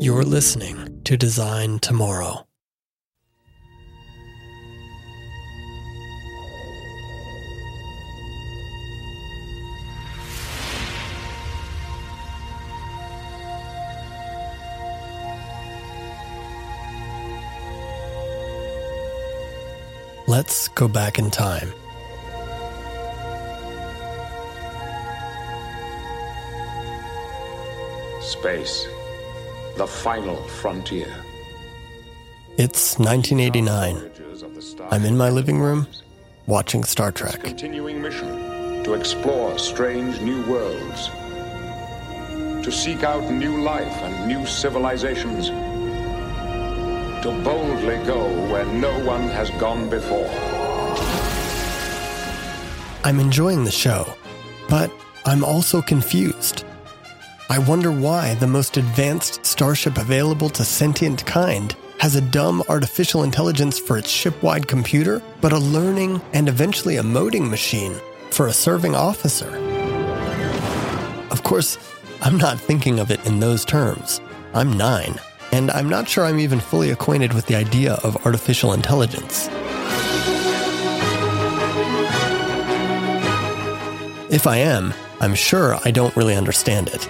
You're listening to Design Tomorrow. Let's go back in time. Space, the final frontier. It's 1989. I'm in my living room watching Star Trek. Continuing mission to explore strange new worlds, to seek out new life and new civilizations, to boldly go where no one has gone before. I'm enjoying the show, but I'm also confused. I wonder why the most advanced starship available to sentient kind has a dumb artificial intelligence for its ship wide computer, but a learning and eventually a emoting machine for a serving officer. Of course, I'm not thinking of it in those terms. I'm nine, and I'm not sure I'm even fully acquainted with the idea of artificial intelligence. If I am, I'm sure I don't really understand it.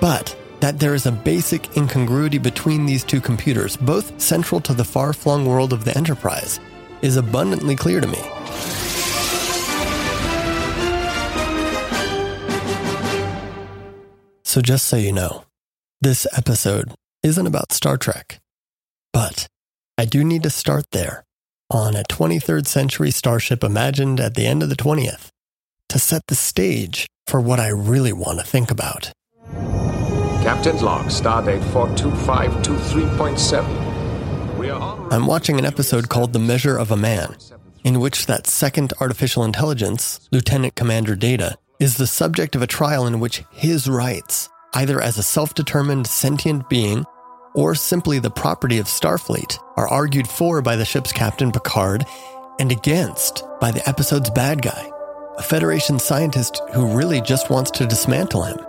But that there is a basic incongruity between these two computers, both central to the far flung world of the Enterprise, is abundantly clear to me. So, just so you know, this episode isn't about Star Trek, but I do need to start there on a 23rd century starship imagined at the end of the 20th to set the stage for what I really want to think about. Captain's log, stardate 42523.7. We are on I'm watching an episode called The Measure of a Man, in which that second artificial intelligence, Lieutenant Commander Data, is the subject of a trial in which his rights, either as a self determined sentient being or simply the property of Starfleet, are argued for by the ship's captain Picard and against by the episode's bad guy, a Federation scientist who really just wants to dismantle him.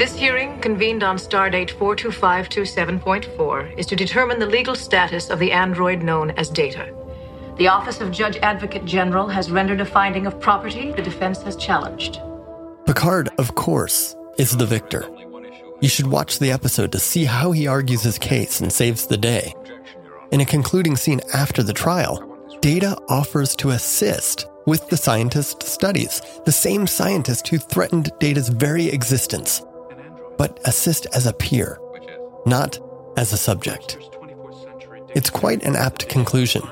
This hearing, convened on Stardate 42527.4, is to determine the legal status of the android known as Data. The Office of Judge Advocate General has rendered a finding of property the defense has challenged. Picard, of course, is the victor. You should watch the episode to see how he argues his case and saves the day. In a concluding scene after the trial, Data offers to assist with the scientist's studies, the same scientist who threatened Data's very existence, but assist as a peer, not as a subject. It's quite an apt conclusion.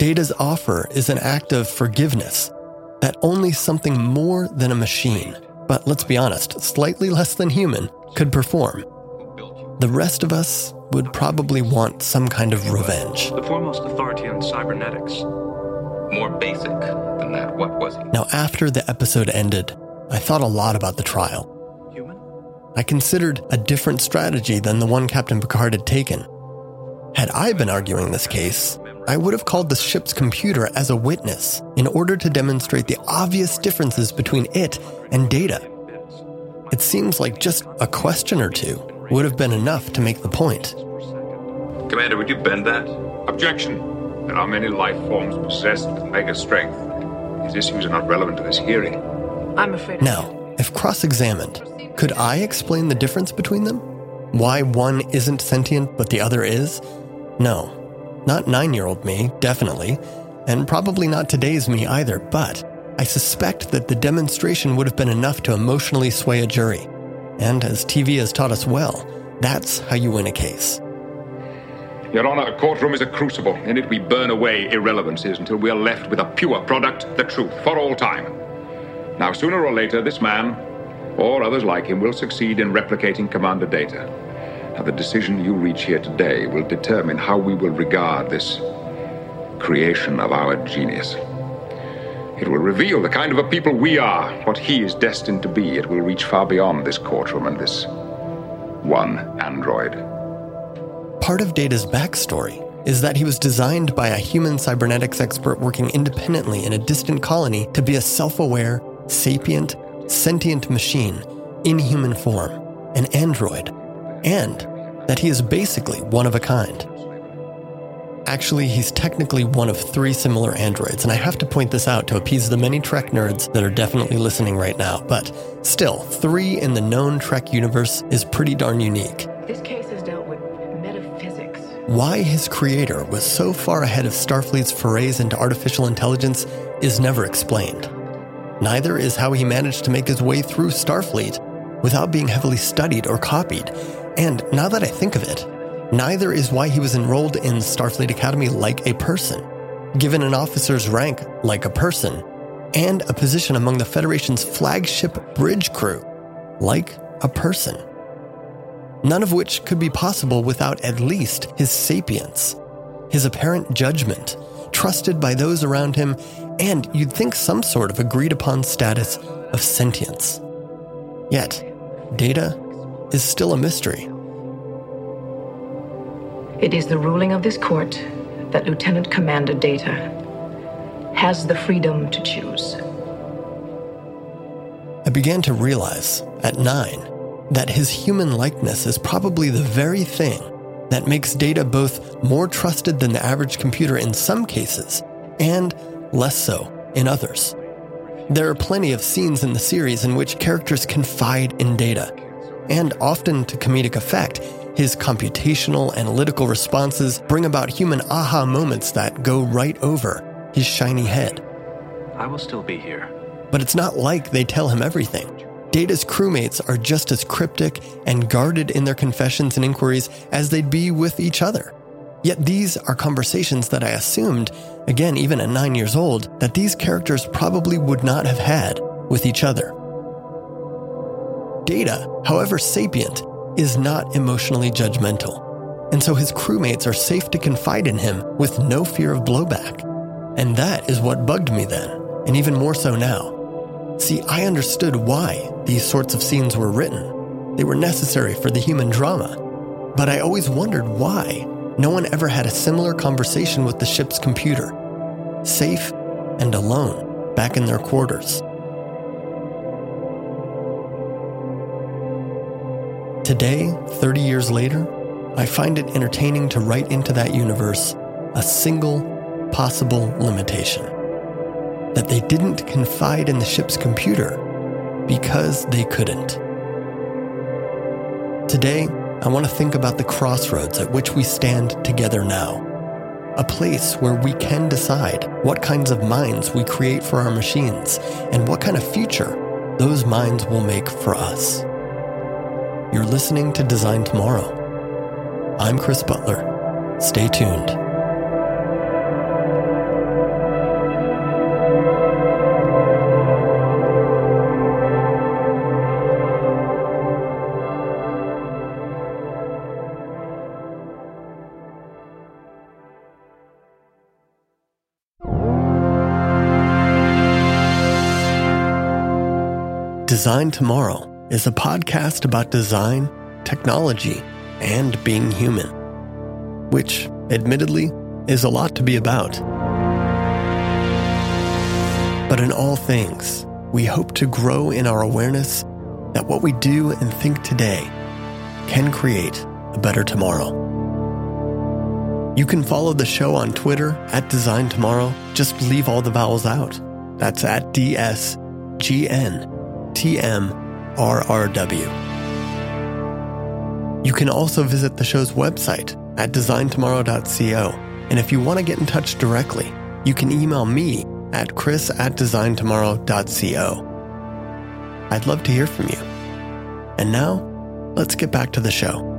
Data's offer is an act of forgiveness that only something more than a machine, but let's be honest, slightly less than human, could perform. The rest of us would probably want some kind of revenge. The foremost authority on cybernetics. More basic than that, what was he? Now, after the episode ended, I thought a lot about the trial. Human? I considered a different strategy than the one Captain Picard had taken. Had I been arguing this case, I would have called the ship's computer as a witness in order to demonstrate the obvious differences between it and data. It seems like just a question or two would have been enough to make the point. Commander, would you bend that? Objection. There are many life forms possessed with mega strength. These issues are not relevant to this hearing. I'm afraid. Now, if cross examined, could I explain the difference between them? Why one isn't sentient but the other is? No. Not nine year old me, definitely, and probably not today's me either, but I suspect that the demonstration would have been enough to emotionally sway a jury. And as TV has taught us well, that's how you win a case. Your Honor, a courtroom is a crucible. In it we burn away irrelevancies until we are left with a pure product, the truth, for all time. Now, sooner or later, this man, or others like him, will succeed in replicating Commander Data. Now, the decision you reach here today will determine how we will regard this creation of our genius. It will reveal the kind of a people we are, what he is destined to be. It will reach far beyond this courtroom and this one android. Part of Data's backstory is that he was designed by a human cybernetics expert working independently in a distant colony to be a self aware, sapient, sentient machine in human form, an android, and that he is basically one of a kind. Actually, he's technically one of three similar androids, and I have to point this out to appease the many Trek nerds that are definitely listening right now, but still, three in the known Trek universe is pretty darn unique. This case has dealt with metaphysics. Why his creator was so far ahead of Starfleet's forays into artificial intelligence is never explained. Neither is how he managed to make his way through Starfleet without being heavily studied or copied. And now that I think of it, neither is why he was enrolled in Starfleet Academy like a person, given an officer's rank like a person, and a position among the Federation's flagship bridge crew like a person. None of which could be possible without at least his sapience, his apparent judgment, trusted by those around him, and you'd think some sort of agreed upon status of sentience. Yet, Data is still a mystery. It is the ruling of this court that Lieutenant Commander Data has the freedom to choose. I began to realize, at nine, that his human likeness is probably the very thing that makes Data both more trusted than the average computer in some cases and less so in others. There are plenty of scenes in the series in which characters confide in Data, and often to comedic effect, his computational, analytical responses bring about human aha moments that go right over his shiny head. I will still be here. But it's not like they tell him everything. Data's crewmates are just as cryptic and guarded in their confessions and inquiries as they'd be with each other. Yet these are conversations that I assumed, again, even at nine years old, that these characters probably would not have had with each other. Data, however sapient, is not emotionally judgmental, and so his crewmates are safe to confide in him with no fear of blowback. And that is what bugged me then, and even more so now. See, I understood why these sorts of scenes were written. They were necessary for the human drama. But I always wondered why no one ever had a similar conversation with the ship's computer, safe and alone back in their quarters. Today, 30 years later, I find it entertaining to write into that universe a single possible limitation that they didn't confide in the ship's computer because they couldn't. Today, I want to think about the crossroads at which we stand together now. A place where we can decide what kinds of minds we create for our machines and what kind of future those minds will make for us. You're listening to Design Tomorrow. I'm Chris Butler. Stay tuned. Design Tomorrow is a podcast about design, technology, and being human, which, admittedly, is a lot to be about. But in all things, we hope to grow in our awareness that what we do and think today can create a better tomorrow. You can follow the show on Twitter at Design Tomorrow. Just leave all the vowels out. That's at DSGNTMRRW. You can also visit the show's website at designtomorrow.co. And if you want to get in touch directly, you can email me at chris at designtomorrow.co. I'd love to hear from you. And now, let's get back to the show.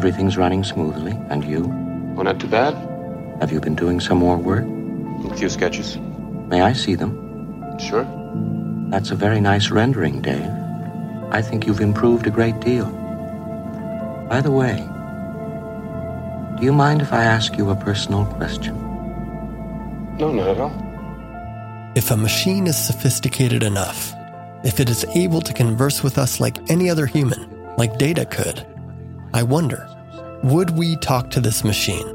Everything's running smoothly. And you? Oh, not too bad. Have you been doing some more work? A few sketches. May I see them? Sure. That's a very nice rendering, Dave. I think you've improved a great deal. By the way, do you mind if I ask you a personal question? No, not at all. If a machine is sophisticated enough, if it is able to converse with us like any other human, like Data could, I wonder, would we talk to this machine?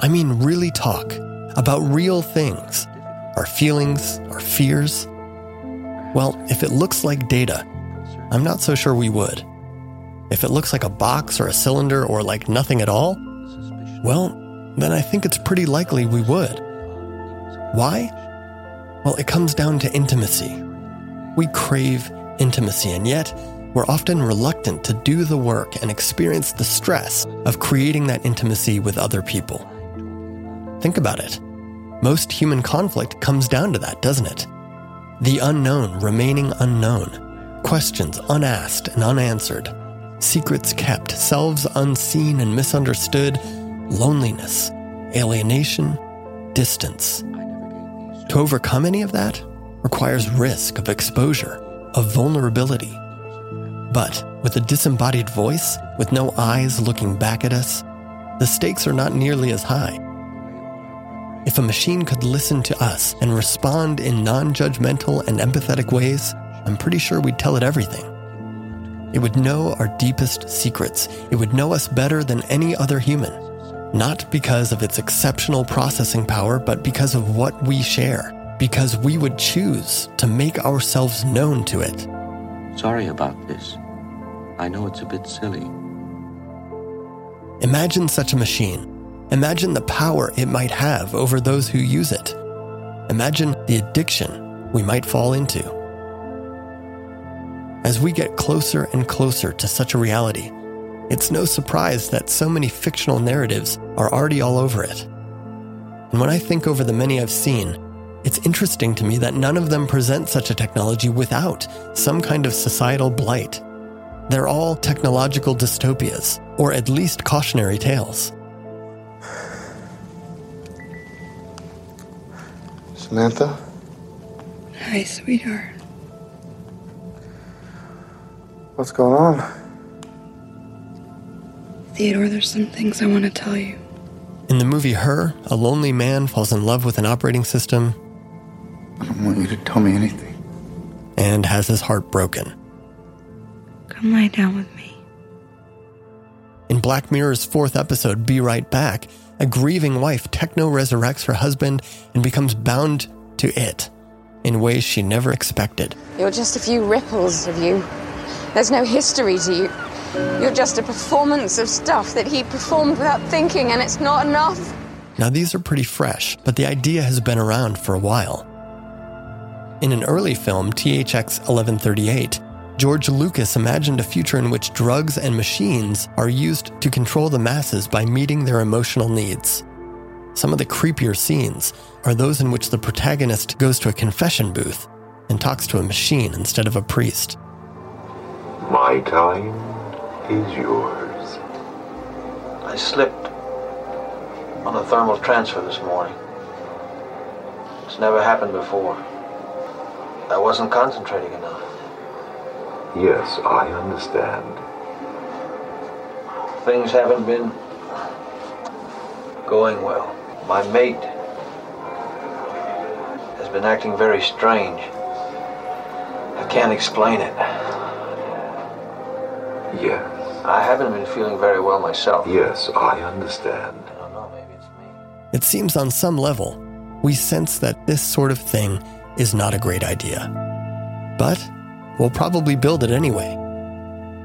I mean, really talk about real things, our feelings, our fears. Well, if it looks like data, I'm not so sure we would. If it looks like a box or a cylinder or like nothing at all, well, then I think it's pretty likely we would. Why? Well, it comes down to intimacy. We crave intimacy, and yet we're often reluctant to do the work and experience the stress of creating that intimacy with other people. Think about it. Most human conflict comes down to that, doesn't it? The unknown remaining unknown, questions unasked and unanswered, secrets kept, selves unseen and misunderstood, loneliness, alienation, distance. To overcome any of that requires risk of exposure, of vulnerability. But with a disembodied voice, with no eyes looking back at us, the stakes are not nearly as high. If a machine could listen to us and respond in non judgmental and empathetic ways, I'm pretty sure we'd tell it everything. It would know our deepest secrets. It would know us better than any other human. Not because of its exceptional processing power, but because of what we share. Because we would choose to make ourselves known to it. Sorry about this. I know it's a bit silly. Imagine such a machine. Imagine the power it might have over those who use it. Imagine the addiction we might fall into. As we get closer and closer to such a reality, it's no surprise that so many fictional narratives are already all over it. And when I think over the many I've seen, it's interesting to me that none of them present such a technology without some kind of societal blight. They're all technological dystopias, or at least cautionary tales. Samantha? Hi, sweetheart. What's going on? Theodore, there's some things I want to tell you. In the movie Her, a lonely man falls in love with an operating system to tell me anything. and has his heart broken. Come lie down with me. In Black Mirror's fourth episode, Be Right Back, a grieving wife techno resurrects her husband and becomes bound to it in ways she never expected. You're just a few ripples of you. There's no history to you. You're just a performance of stuff that he performed without thinking, and it's not enough. Now, these are pretty fresh, but the idea has been around for a while. In an early film, THX 1138, George Lucas imagined a future in which drugs and machines are used to control the masses by meeting their emotional needs. Some of the creepier scenes are those in which the protagonist goes to a confession booth and talks to a machine instead of a priest. My time is yours. I slipped on a thermal transfer this morning. It's never happened before. I wasn't concentrating enough. Yes, I understand. Things haven't been going well. My mate has been acting very strange. I can't explain it. Yes. I haven't been feeling very well myself. Yes, I understand. I don't know, maybe it's me. It seems on some level, we sense that this sort of thing is not a great idea. But we'll probably build it anyway.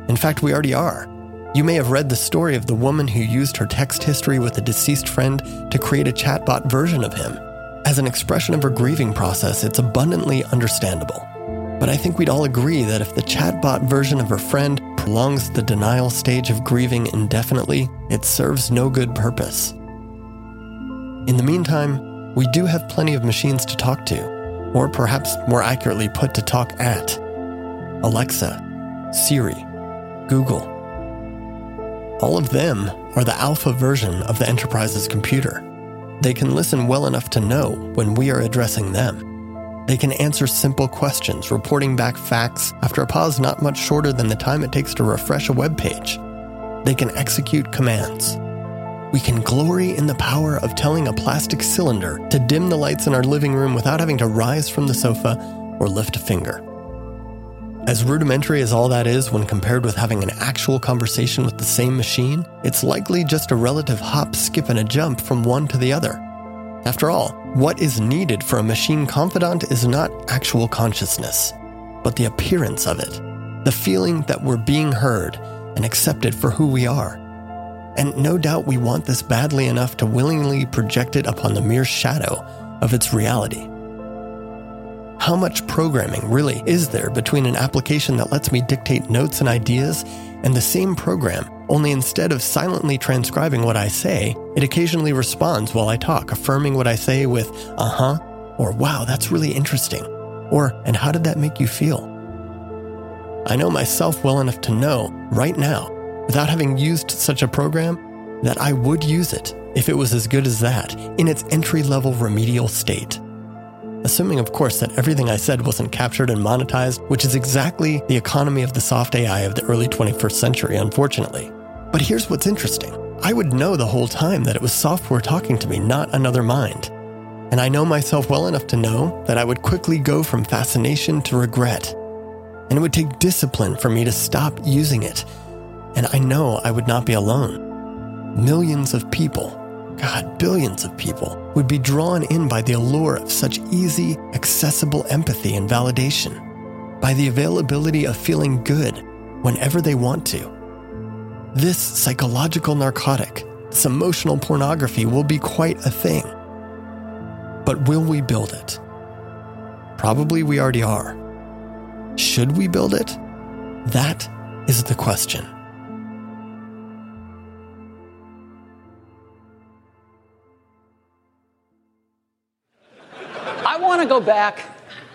In fact, we already are. You may have read the story of the woman who used her text history with a deceased friend to create a chatbot version of him. As an expression of her grieving process, it's abundantly understandable. But I think we'd all agree that if the chatbot version of her friend prolongs the denial stage of grieving indefinitely, it serves no good purpose. In the meantime, we do have plenty of machines to talk to, or perhaps more accurately put to talk at. Alexa, Siri, Google. All of them are the alpha version of the Enterprise's computer. They can listen well enough to know when we are addressing them. They can answer simple questions, reporting back facts after a pause not much shorter than the time it takes to refresh a web page. They can execute commands. We can glory in the power of telling a plastic cylinder to dim the lights in our living room without having to rise from the sofa or lift a finger. As rudimentary as all that is when compared with having an actual conversation with the same machine, it's likely just a relative hop, skip, and a jump from one to the other. After all, what is needed for a machine confidant is not actual consciousness, but the appearance of it, the feeling that we're being heard and accepted for who we are. And no doubt we want this badly enough to willingly project it upon the mere shadow of its reality. How much programming really is there between an application that lets me dictate notes and ideas and the same program, only instead of silently transcribing what I say, it occasionally responds while I talk, affirming what I say with, uh huh, or wow, that's really interesting, or and how did that make you feel? I know myself well enough to know, right now, without having used such a program, that I would use it if it was as good as that in its entry level remedial state assuming, of course, that everything I said wasn't captured and monetized, which is exactly the economy of the soft AI of the early 21st century, unfortunately. But here's what's interesting I would know the whole time that it was software talking to me, not another mind. And I know myself well enough to know that I would quickly go from fascination to regret. And it would take discipline for me to stop using it. And I know I would not be alone. Millions of people God, billions of people would be drawn in by the allure of such easy, accessible empathy and validation, by the availability of feeling good whenever they want to. This psychological narcotic, this emotional pornography will be quite a thing. But will we build it? Probably we already are. Should we build it? That is the question. To go back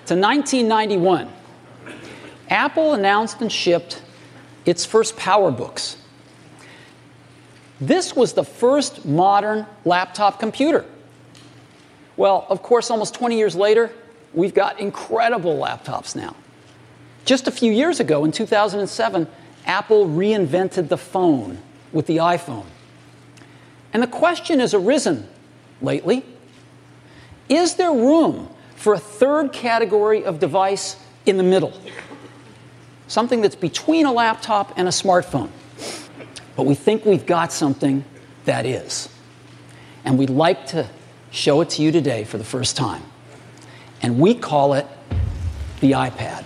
to 1991. Apple announced and shipped its first PowerBooks. This was the first modern laptop computer. Well, of course, almost 20 years later, we've got incredible laptops now. Just a few years ago, in 2007, Apple reinvented the phone with the iPhone. And the question has arisen lately is there room for a third category of device in the middle, something that's between a laptop and a smartphone. But we think we've got something that is. And we'd like to show it to you today for the first time. And we call it the iPad.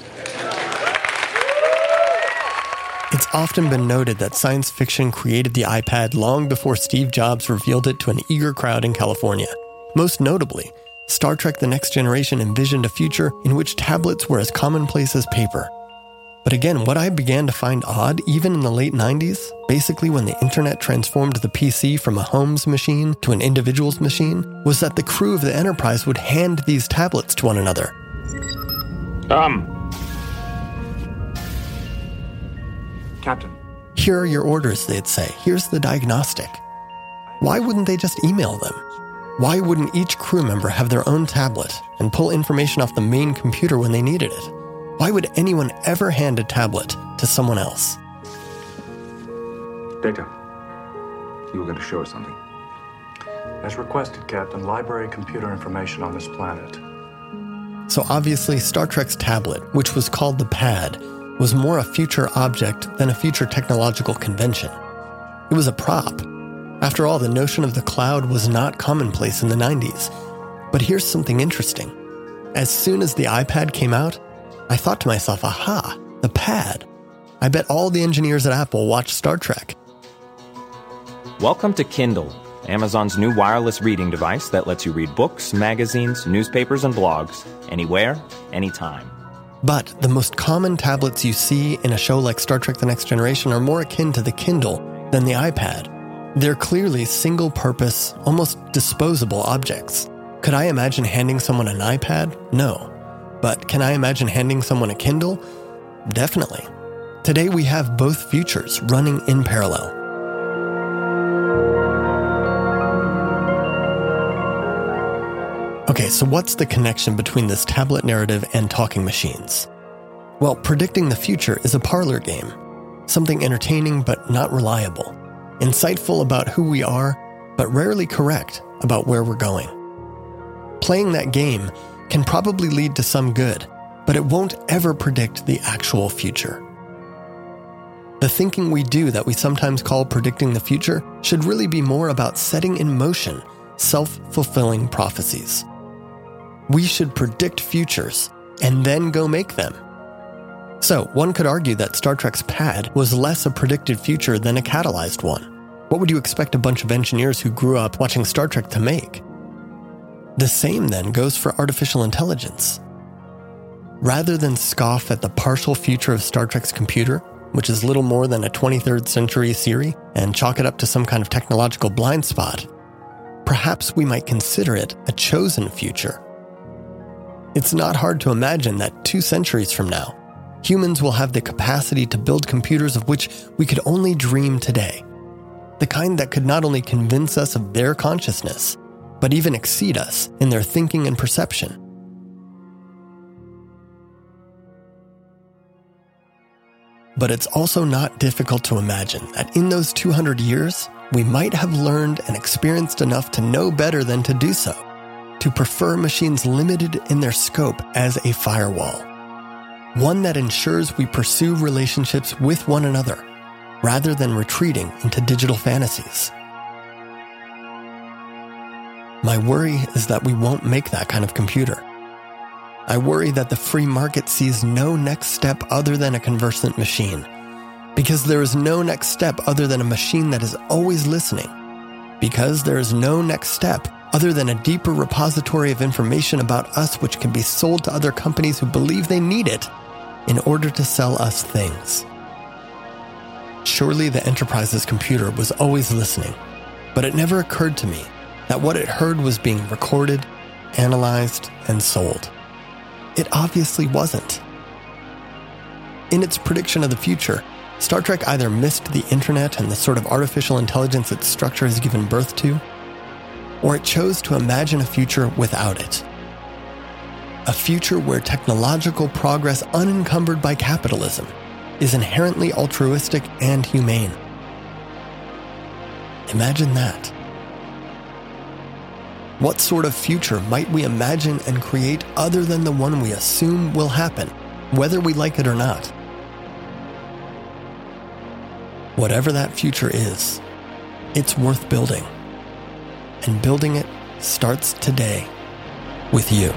It's often been noted that science fiction created the iPad long before Steve Jobs revealed it to an eager crowd in California. Most notably, Star Trek The Next Generation envisioned a future in which tablets were as commonplace as paper. But again, what I began to find odd, even in the late 90s, basically when the internet transformed the PC from a home's machine to an individual's machine, was that the crew of the Enterprise would hand these tablets to one another. Um. Captain. Here are your orders, they'd say. Here's the diagnostic. Why wouldn't they just email them? Why wouldn't each crew member have their own tablet and pull information off the main computer when they needed it? Why would anyone ever hand a tablet to someone else? Data. You were going to show us something. As requested, Captain, library computer information on this planet. So obviously, Star Trek's tablet, which was called the Pad, was more a future object than a future technological convention. It was a prop, after all, the notion of the cloud was not commonplace in the 90s. But here's something interesting. As soon as the iPad came out, I thought to myself, aha, the pad. I bet all the engineers at Apple watched Star Trek. Welcome to Kindle, Amazon's new wireless reading device that lets you read books, magazines, newspapers, and blogs anywhere, anytime. But the most common tablets you see in a show like Star Trek The Next Generation are more akin to the Kindle than the iPad. They're clearly single purpose, almost disposable objects. Could I imagine handing someone an iPad? No. But can I imagine handing someone a Kindle? Definitely. Today we have both futures running in parallel. Okay, so what's the connection between this tablet narrative and talking machines? Well, predicting the future is a parlor game, something entertaining but not reliable, insightful about who we are, but rarely correct about where we're going. Playing that game can probably lead to some good, but it won't ever predict the actual future. The thinking we do that we sometimes call predicting the future should really be more about setting in motion self fulfilling prophecies. We should predict futures and then go make them. So, one could argue that Star Trek's pad was less a predicted future than a catalyzed one. What would you expect a bunch of engineers who grew up watching Star Trek to make? The same then goes for artificial intelligence. Rather than scoff at the partial future of Star Trek's computer, which is little more than a 23rd century Siri, and chalk it up to some kind of technological blind spot, perhaps we might consider it a chosen future. It's not hard to imagine that two centuries from now, humans will have the capacity to build computers of which we could only dream today. The kind that could not only convince us of their consciousness, but even exceed us in their thinking and perception. But it's also not difficult to imagine that in those 200 years, we might have learned and experienced enough to know better than to do so, to prefer machines limited in their scope as a firewall. One that ensures we pursue relationships with one another rather than retreating into digital fantasies. My worry is that we won't make that kind of computer. I worry that the free market sees no next step other than a conversant machine. Because there is no next step other than a machine that is always listening. Because there is no next step other than a deeper repository of information about us which can be sold to other companies who believe they need it in order to sell us things. Surely the Enterprise's computer was always listening, but it never occurred to me that what it heard was being recorded, analyzed, and sold. It obviously wasn't. In its prediction of the future, Star Trek either missed the internet and the sort of artificial intelligence its structure has given birth to, or it chose to imagine a future without it. A future where technological progress unencumbered by capitalism is inherently altruistic and humane. Imagine that. What sort of future might we imagine and create other than the one we assume will happen, whether we like it or not? Whatever that future is, it's worth building. And building it starts today with you.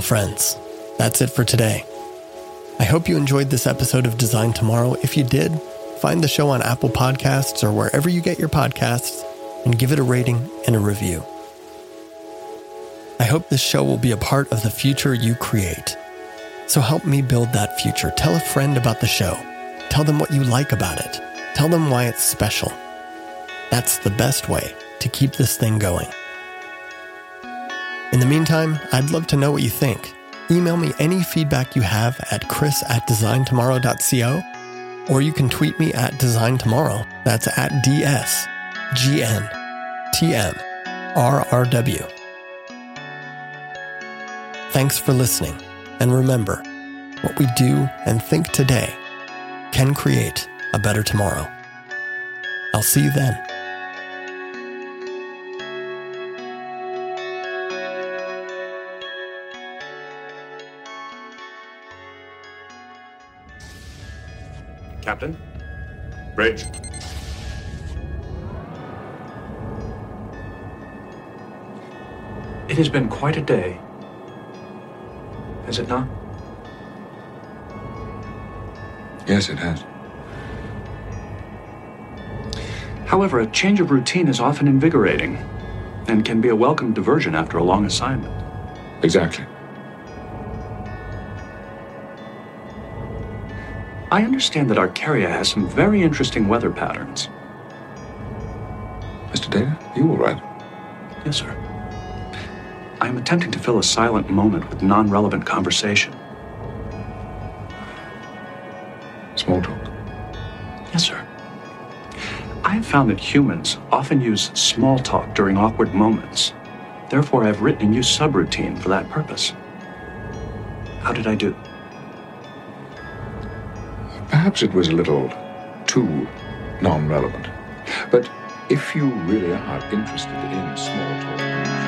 Well, friends, that's it for today. I hope you enjoyed this episode of Design Tomorrow. If you did, find the show on Apple Podcasts or wherever you get your podcasts and give it a rating and a review. I hope this show will be a part of the future you create. So help me build that future. Tell a friend about the show. Tell them what you like about it. Tell them why it's special. That's the best way to keep this thing going. In the meantime, I'd love to know what you think. Email me any feedback you have at chris at designtomorrow.co, or you can tweet me at designtomorrow. That's at DSGNTMRRW. Thanks for listening, and remember, what we do and think today can create a better tomorrow. I'll see you then. Captain? Bridge. It has been quite a day. Has it not? Yes, it has. However, a change of routine is often invigorating and can be a welcome diversion after a long assignment. Exactly. I understand that Arkaria has some very interesting weather patterns. Mr. Data, you all right? Yes, sir. I am attempting to fill a silent moment with non relevant conversation. Small talk? Yes, sir. I have found that humans often use small talk during awkward moments. Therefore, I have written a new subroutine for that purpose. How did I do? Perhaps it was a little too non relevant. But if you really are interested in small talk,